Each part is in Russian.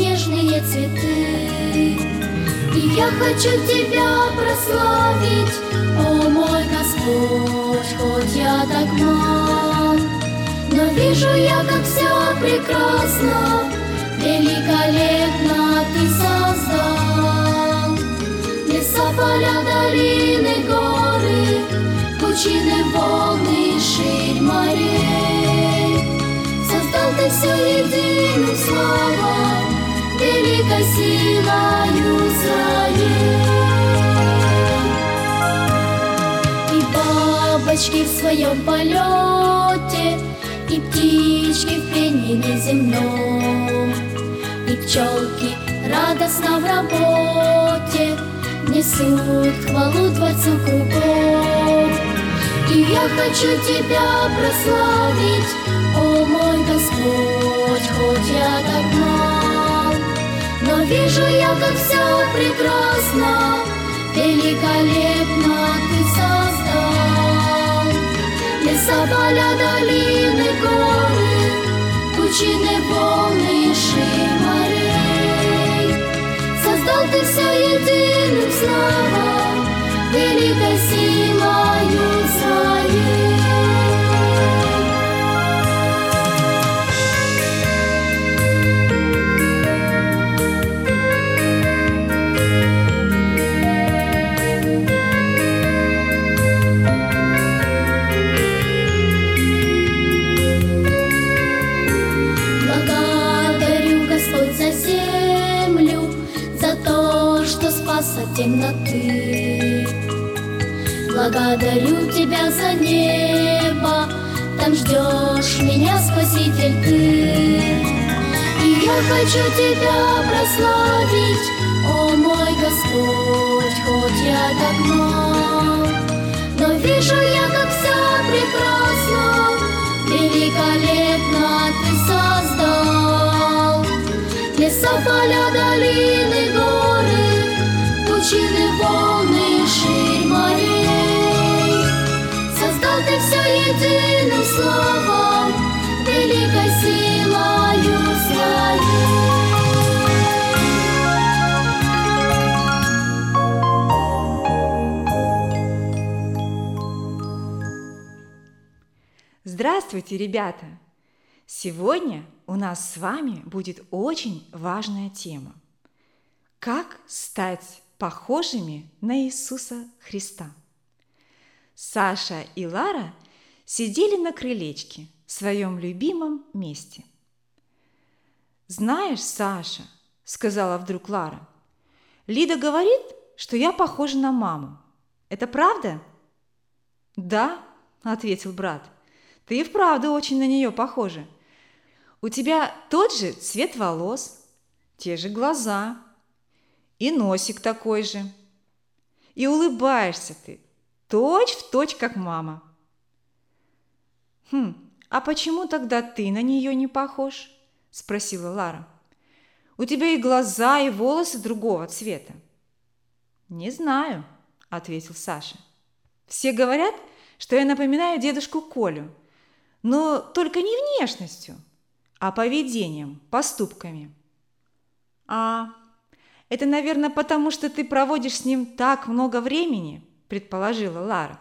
Нежные цветы. И я хочу тебя прославить О мой Господь, хоть я так мал. Но вижу я, как все прекрасно Великолепно ты создал. Леса, поля, долины, горы Пучины, волны, ширь морей. Создал ты все единым словом Великой силою своей. И бабочки в своем полете И птички в пении неземном И пчелки радостно в работе Несут хвалу Творцу кругом. И я хочу тебя прославить О мой Господь, хоть я так мал вижу я, как все прекрасно. Великолепно ты создал. Леса, поля, долины, горы Пучины, волны, ширь морей. Создал ты все единым словом Великой силою своей что спас от темноты. Благодарю Тебя за небо, там ждешь меня, Спаситель, Ты. И я хочу Тебя прославить, о мой Господь, хоть я так мал. Но вижу я, как все прекрасно, великолепно ты создал. Леса, поля, долины, горы, пучины, волны, ширь морей. Создал ты все единым словом, великой силою своей. Здравствуйте, ребята! Сегодня у нас с вами будет очень важная тема. Как стать похожими на Иисуса Христа? Саша и Лара сидели на крылечке в своем любимом месте. «Знаешь, Саша, — сказала вдруг Лара, — Лида говорит, что я похожа на маму. Это правда?» «Да», — ответил брат, — «ты и вправду очень на нее похожа. У тебя тот же цвет волос, те же глаза, и носик такой же. И улыбаешься ты, точь в точь, как мама». «Хм, а почему тогда ты на нее не похож?» – спросила Лара. «У тебя и глаза, и волосы другого цвета». «Не знаю», – ответил Саша. «Все говорят, что я напоминаю дедушку Колю, но только не внешностью, а поведением, поступками». «А, это, наверное, потому что ты проводишь с ним так много времени», – предположила Лара.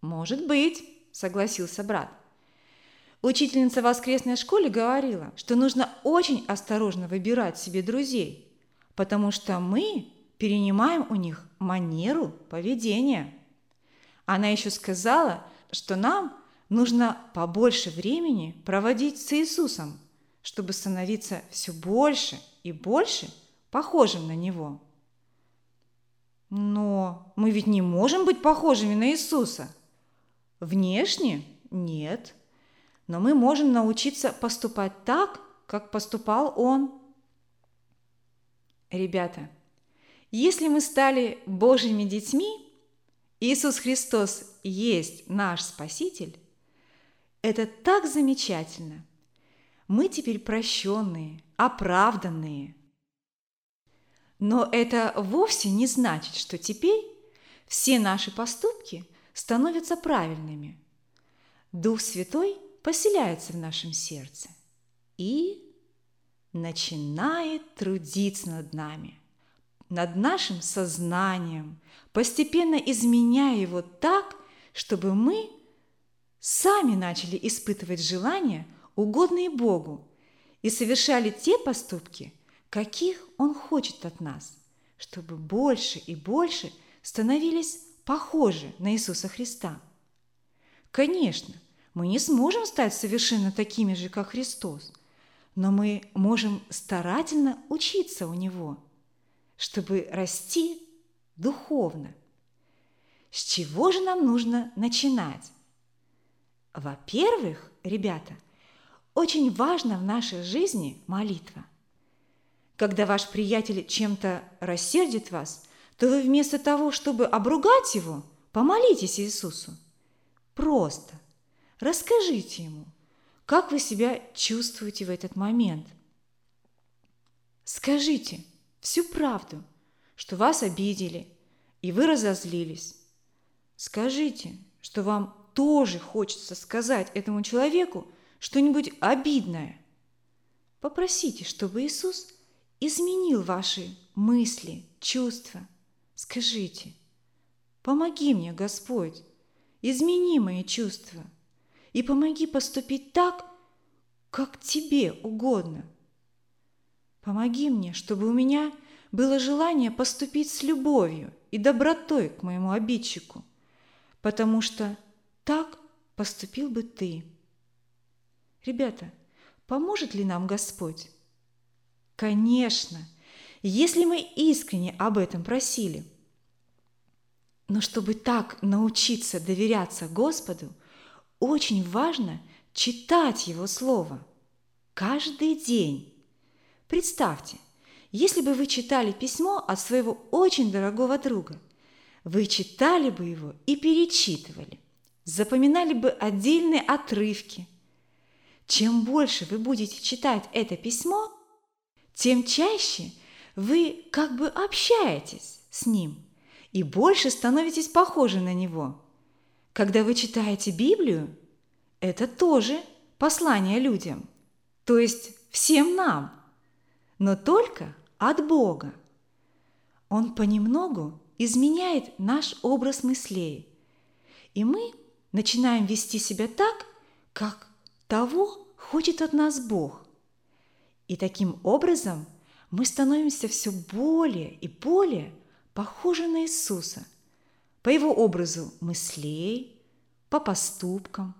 «Может быть», – согласился брат. Учительница в воскресной школе говорила, что нужно очень осторожно выбирать себе друзей, потому что мы перенимаем у них манеру поведения. Она еще сказала, что нам нужно побольше времени проводить с Иисусом, чтобы становиться все больше и больше похожим на Него. Но мы ведь не можем быть похожими на Иисуса. Внешне – нет. Но мы можем научиться поступать так, как поступал Он. Ребята, если мы стали Божьими детьми, Иисус Христос есть наш Спаситель, это так замечательно. Мы теперь прощенные, оправданные. Но это вовсе не значит, что теперь все наши поступки становятся правильными. Дух Святой поселяется в нашем сердце и начинает трудиться над нами, над нашим сознанием, постепенно изменяя его так, чтобы мы сами начали испытывать желания, угодные Богу, и совершали те поступки, каких Он хочет от нас, чтобы больше и больше становились похожи на Иисуса Христа. Конечно, мы не сможем стать совершенно такими же, как Христос, но мы можем старательно учиться у Него, чтобы расти духовно. С чего же нам нужно начинать? Во-первых, ребята, очень важно в нашей жизни молитва. Когда ваш приятель чем-то рассердит вас, то вы вместо того, чтобы обругать его, помолитесь Иисусу. Просто расскажите ему, как вы себя чувствуете в этот момент. Скажите всю правду, что вас обидели, и вы разозлились. Скажите, что вам тоже хочется сказать этому человеку что-нибудь обидное. Попросите, чтобы Иисус изменил ваши мысли, чувства. Скажите, помоги мне, Господь, измени мои чувства и помоги поступить так, как тебе угодно. Помоги мне, чтобы у меня было желание поступить с любовью и добротой к моему обидчику, потому что так поступил бы ты. Ребята, поможет ли нам Господь? Конечно, если мы искренне об этом просили. Но чтобы так научиться доверяться Господу, очень важно читать Его Слово каждый день. Представьте, если бы вы читали письмо от своего очень дорогого друга, вы читали бы его и перечитывали запоминали бы отдельные отрывки. Чем больше вы будете читать это письмо, тем чаще вы как бы общаетесь с ним и больше становитесь похожи на него. Когда вы читаете Библию, это тоже послание людям, то есть всем нам, но только от Бога. Он понемногу изменяет наш образ мыслей, и мы – начинаем вести себя так, как того хочет от нас Бог. И таким образом мы становимся все более и более похожи на Иисуса по Его образу мыслей, по поступкам.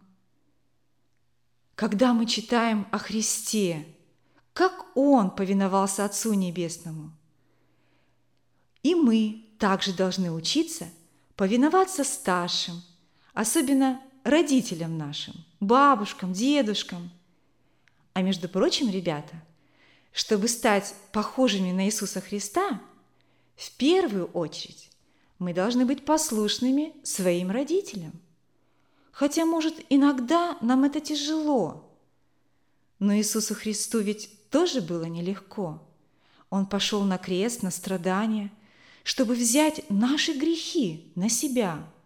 Когда мы читаем о Христе, как Он повиновался Отцу Небесному, и мы также должны учиться повиноваться старшим – особенно родителям нашим, бабушкам, дедушкам. А между прочим, ребята, чтобы стать похожими на Иисуса Христа, в первую очередь мы должны быть послушными своим родителям. Хотя, может, иногда нам это тяжело. Но Иисусу Христу ведь тоже было нелегко. Он пошел на крест, на страдания, чтобы взять наши грехи на себя –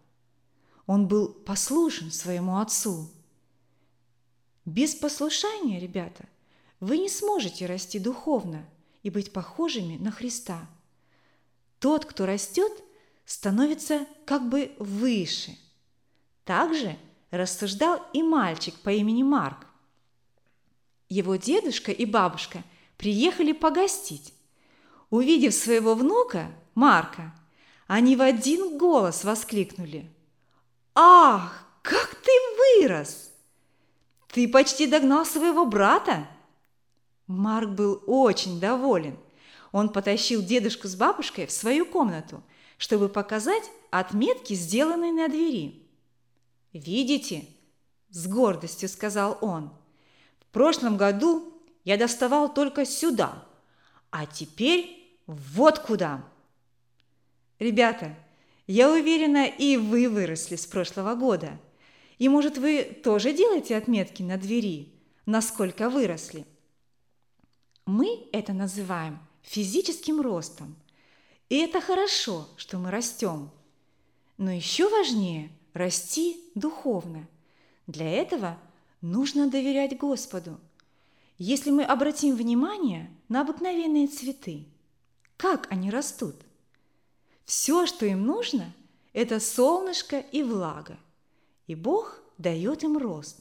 он был послушен своему отцу. Без послушания, ребята, вы не сможете расти духовно и быть похожими на Христа. Тот, кто растет, становится как бы выше. Также рассуждал и мальчик по имени Марк. Его дедушка и бабушка приехали погостить. Увидев своего внука, Марка, они в один голос воскликнули – «Ах, как ты вырос. Ты почти догнал своего брата. Марк был очень доволен. Он потащил дедушку с бабушкой в свою комнату, чтобы показать отметки, сделанные на двери. «Видите?» – с гордостью сказал он. «В прошлом году я доставал только сюда, а теперь вот куда!» Ребята, я уверена, и вы выросли с прошлого года. И, может, вы тоже делаете отметки на двери, насколько выросли? Мы это называем физическим ростом. И это хорошо, что мы растем. Но еще важнее – расти духовно. Для этого нужно доверять Господу. Если мы обратим внимание на обыкновенные цветы, как они растут? Все, что им нужно, это солнышко и влага. И Бог дает им рост.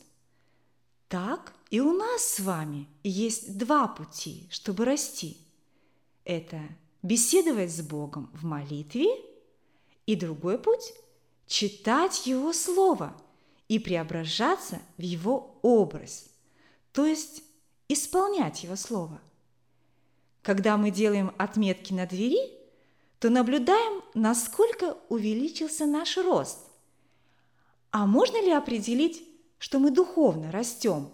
Так и у нас с вами есть два пути, чтобы расти. Это беседовать с Богом в молитве, и другой путь – читать Его Слово и преображаться в Его образ, то есть исполнять Его Слово. Когда мы делаем отметки на двери, то наблюдаем, насколько увеличился наш рост. А можно ли определить, что мы духовно растем?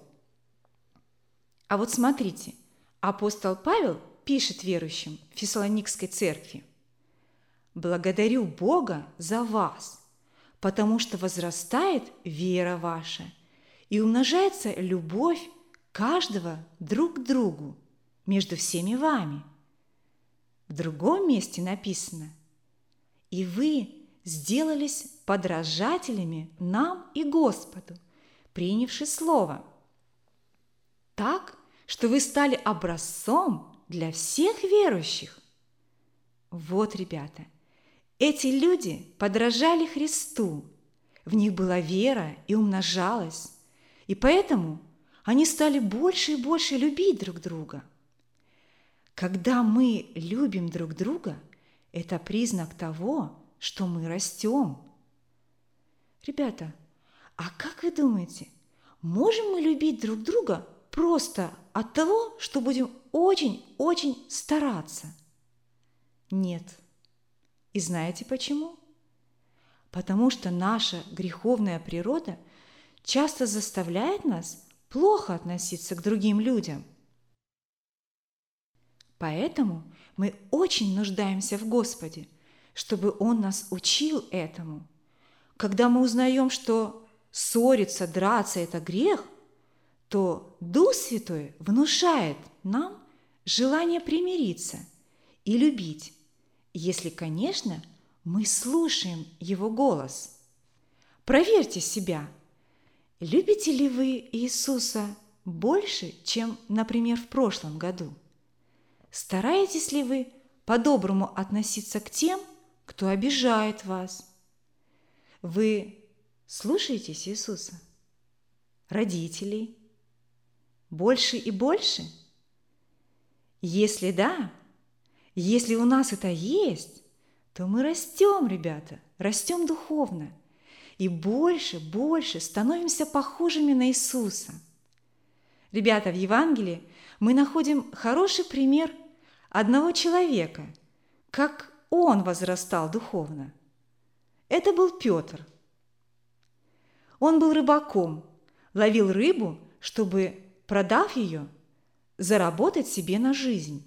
А вот смотрите, апостол Павел пишет верующим в Фессалоникской церкви. «Благодарю Бога за вас, потому что возрастает вера ваша и умножается любовь каждого друг к другу между всеми вами». В другом месте написано «И вы сделались подражателями нам и Господу, принявши Слово». Так, что вы стали образцом для всех верующих. Вот, ребята, эти люди подражали Христу, в них была вера и умножалась, и поэтому они стали больше и больше любить друг друга. Когда мы любим друг друга, это признак того, что мы растем. Ребята, а как вы думаете, можем мы любить друг друга просто от того, что будем очень-очень стараться. Нет. И знаете почему? Потому что наша греховная природа часто заставляет нас плохо относиться к другим людям. Поэтому мы очень нуждаемся в Господе, чтобы Он нас учил этому. Когда мы узнаем, что ссориться, драться – это грех – то Дух Святой внушает нам желание примириться и любить, если, конечно, мы слушаем Его голос. Проверьте себя. Любите ли вы Иисуса больше, чем, например, в прошлом году? Стараетесь ли вы по-доброму относиться к тем, кто обижает вас? Вы слушаетесь Иисуса? Родителей – больше и больше? Если да, если у нас это есть, то мы растем, ребята, растем духовно. И больше, больше становимся похожими на Иисуса. Ребята, в Евангелии мы находим хороший пример одного человека, как он возрастал духовно. Это был Петр. Он был рыбаком, ловил рыбу, чтобы продав ее, заработать себе на жизнь.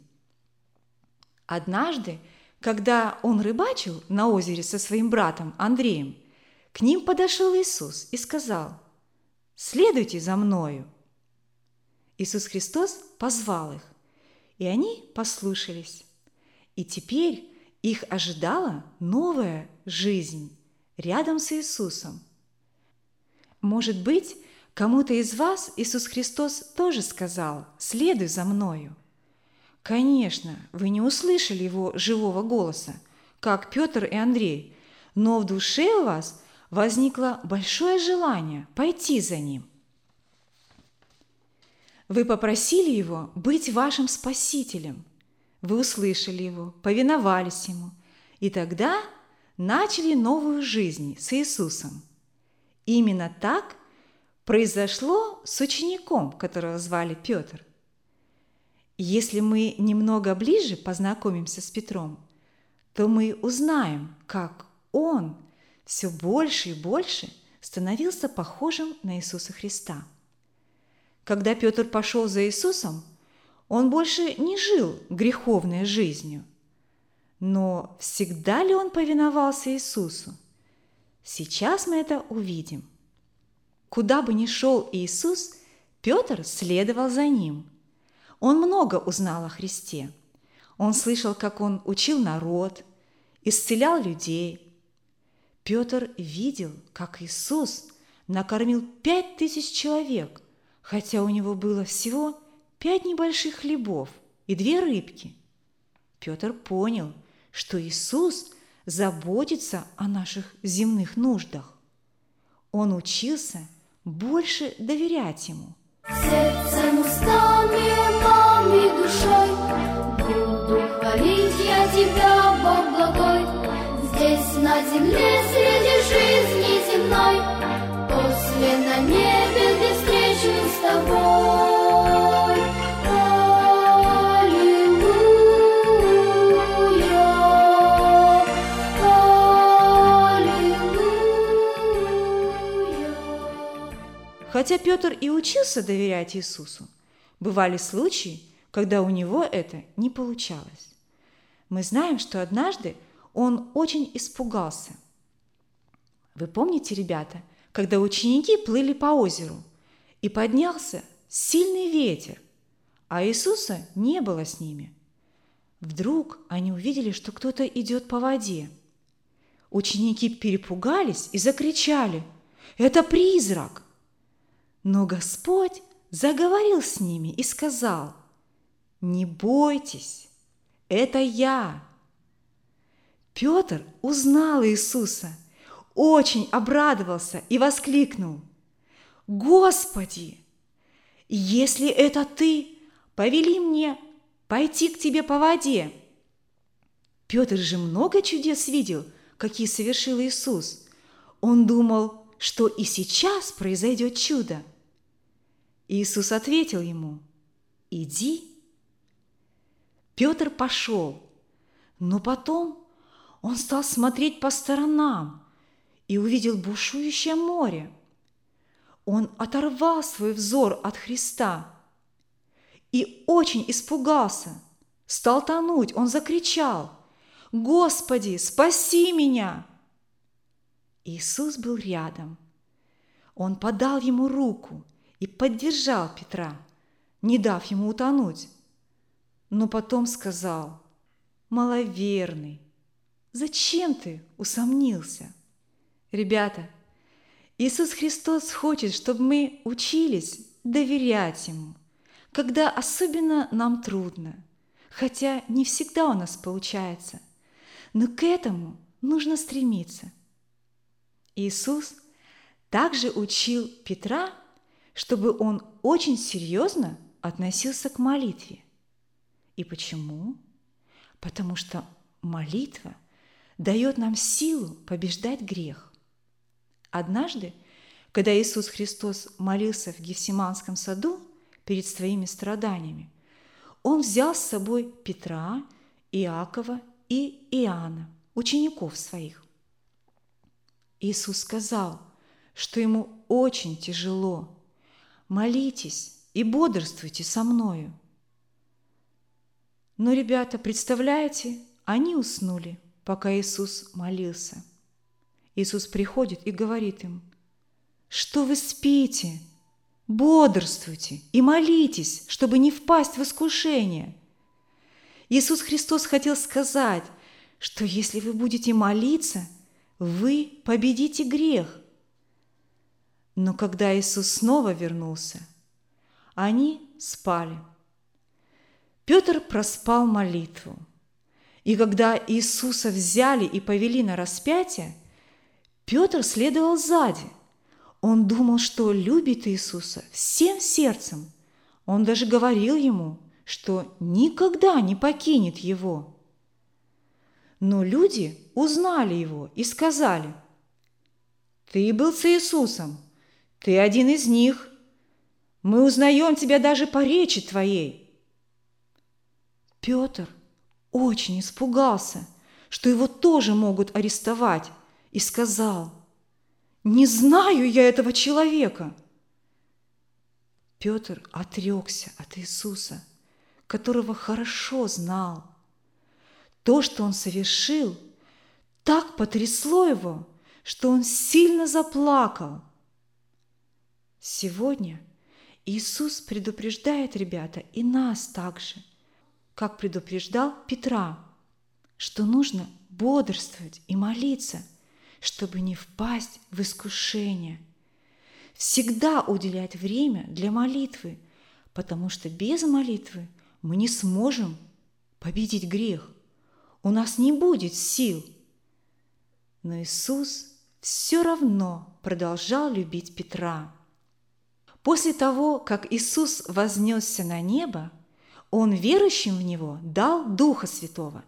Однажды, когда он рыбачил на озере со своим братом Андреем, к ним подошел Иисус и сказал, «Следуйте за мною». Иисус Христос позвал их, и они послушались. И теперь их ожидала новая жизнь рядом с Иисусом. Может быть, Кому-то из вас Иисус Христос тоже сказал «Следуй за мною». Конечно, вы не услышали его живого голоса, как Петр и Андрей, но в душе у вас возникло большое желание пойти за ним. Вы попросили его быть вашим спасителем. Вы услышали его, повиновались ему, и тогда начали новую жизнь с Иисусом. Именно так произошло с учеником, которого звали Петр. Если мы немного ближе познакомимся с Петром, то мы узнаем, как он все больше и больше становился похожим на Иисуса Христа. Когда Петр пошел за Иисусом, он больше не жил греховной жизнью. Но всегда ли он повиновался Иисусу? Сейчас мы это увидим. Куда бы ни шел Иисус, Петр следовал за ним – он много узнал о Христе. Он слышал, как он учил народ, исцелял людей. Петр видел, как Иисус накормил пять тысяч человек, хотя у него было всего пять небольших хлебов и две рыбки. Петр понял, что Иисус заботится о наших земных нуждах. Он учился больше доверять Ему. Сердцем, устами, мамой, душой Буду хвалить я тебя, Бог благой Здесь на земле среди жизни земной После на небе, Хотя Петр и учился доверять Иисусу, бывали случаи, когда у него это не получалось. Мы знаем, что однажды он очень испугался. Вы помните, ребята, когда ученики плыли по озеру, и поднялся сильный ветер, а Иисуса не было с ними. Вдруг они увидели, что кто-то идет по воде. Ученики перепугались и закричали «Это призрак!» Но Господь заговорил с ними и сказал, «Не бойтесь, это я». Петр узнал Иисуса, очень обрадовался и воскликнул, «Господи, если это Ты, повели мне пойти к Тебе по воде». Петр же много чудес видел, какие совершил Иисус. Он думал, что и сейчас произойдет чудо. Иисус ответил ему, «Иди». Петр пошел, но потом он стал смотреть по сторонам и увидел бушующее море. Он оторвал свой взор от Христа и очень испугался, стал тонуть. Он закричал, «Господи, спаси меня!» Иисус был рядом. Он подал ему руку и поддержал Петра, не дав ему утонуть. Но потом сказал, «Маловерный, зачем ты усомнился?» Ребята, Иисус Христос хочет, чтобы мы учились доверять Ему, когда особенно нам трудно, хотя не всегда у нас получается, но к этому нужно стремиться – Иисус также учил Петра, чтобы он очень серьезно относился к молитве. И почему? Потому что молитва дает нам силу побеждать грех. Однажды, когда Иисус Христос молился в Гефсиманском саду перед своими страданиями, Он взял с собой Петра, Иакова и Иоанна, учеников своих. Иисус сказал, что ему очень тяжело. Молитесь и бодрствуйте со мною. Но, ребята, представляете, они уснули, пока Иисус молился. Иисус приходит и говорит им, что вы спите, бодрствуйте и молитесь, чтобы не впасть в искушение. Иисус Христос хотел сказать, что если вы будете молиться – вы победите грех. Но когда Иисус снова вернулся, они спали. Петр проспал молитву. И когда Иисуса взяли и повели на распятие, Петр следовал сзади. Он думал, что любит Иисуса всем сердцем. Он даже говорил ему, что никогда не покинет его. Но люди узнали его и сказали, «Ты был с Иисусом, Ты один из них. Мы узнаем тебя даже по речи твоей. Петр очень испугался, что его тоже могут арестовать, и сказал, «Не знаю я этого человека». Петр отрекся от Иисуса, которого хорошо знал. То, что он совершил, так потрясло его, что он сильно заплакал. Сегодня Иисус предупреждает, ребята, и нас также, как предупреждал Петра, что нужно бодрствовать и молиться, чтобы не впасть в искушение. Всегда уделять время для молитвы, потому что без молитвы мы не сможем победить грех. У нас не будет сил. Но Иисус все равно продолжал любить Петра. После того, как Иисус вознесся на небо, Он верующим в Него дал Духа Святого,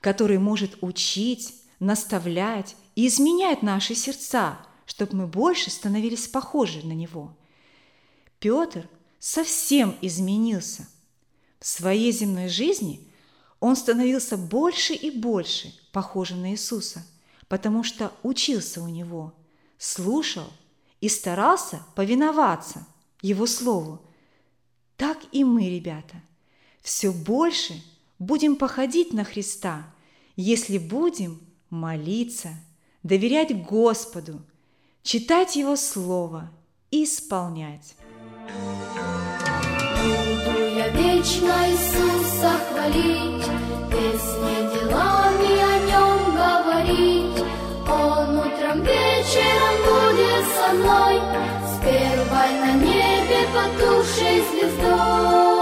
который может учить, наставлять и изменять наши сердца, чтобы мы больше становились похожи на Него. Петр совсем изменился. В своей земной жизни он становился больше и больше похожим на Иисуса, потому что учился у Него, слушал и старался повиноваться Его Слову. Так и мы, ребята, все больше будем походить на Христа, если будем молиться, доверять Господу, читать Его Слово и исполнять. Буду я вечно Иисуса хвалить, Песни делами о нем говорить. Он утром вечером будет со мной, С первой на небе потухшей звездой.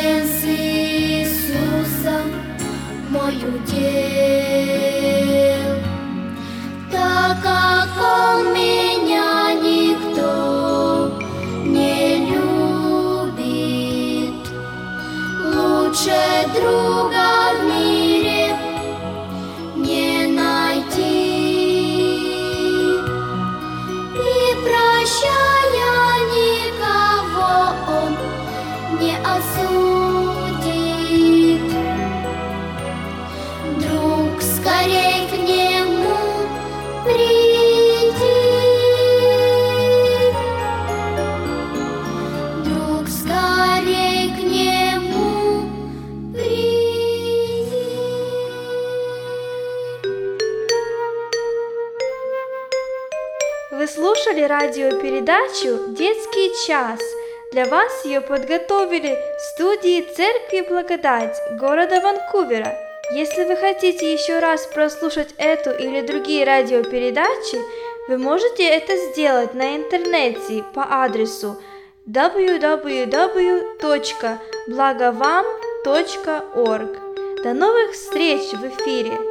Прекрасен с Иисусом мой удел радиопередачу «Детский час». Для вас ее подготовили в студии Церкви Благодать города Ванкувера. Если вы хотите еще раз прослушать эту или другие радиопередачи, вы можете это сделать на интернете по адресу www.благовам.орг. До новых встреч в эфире!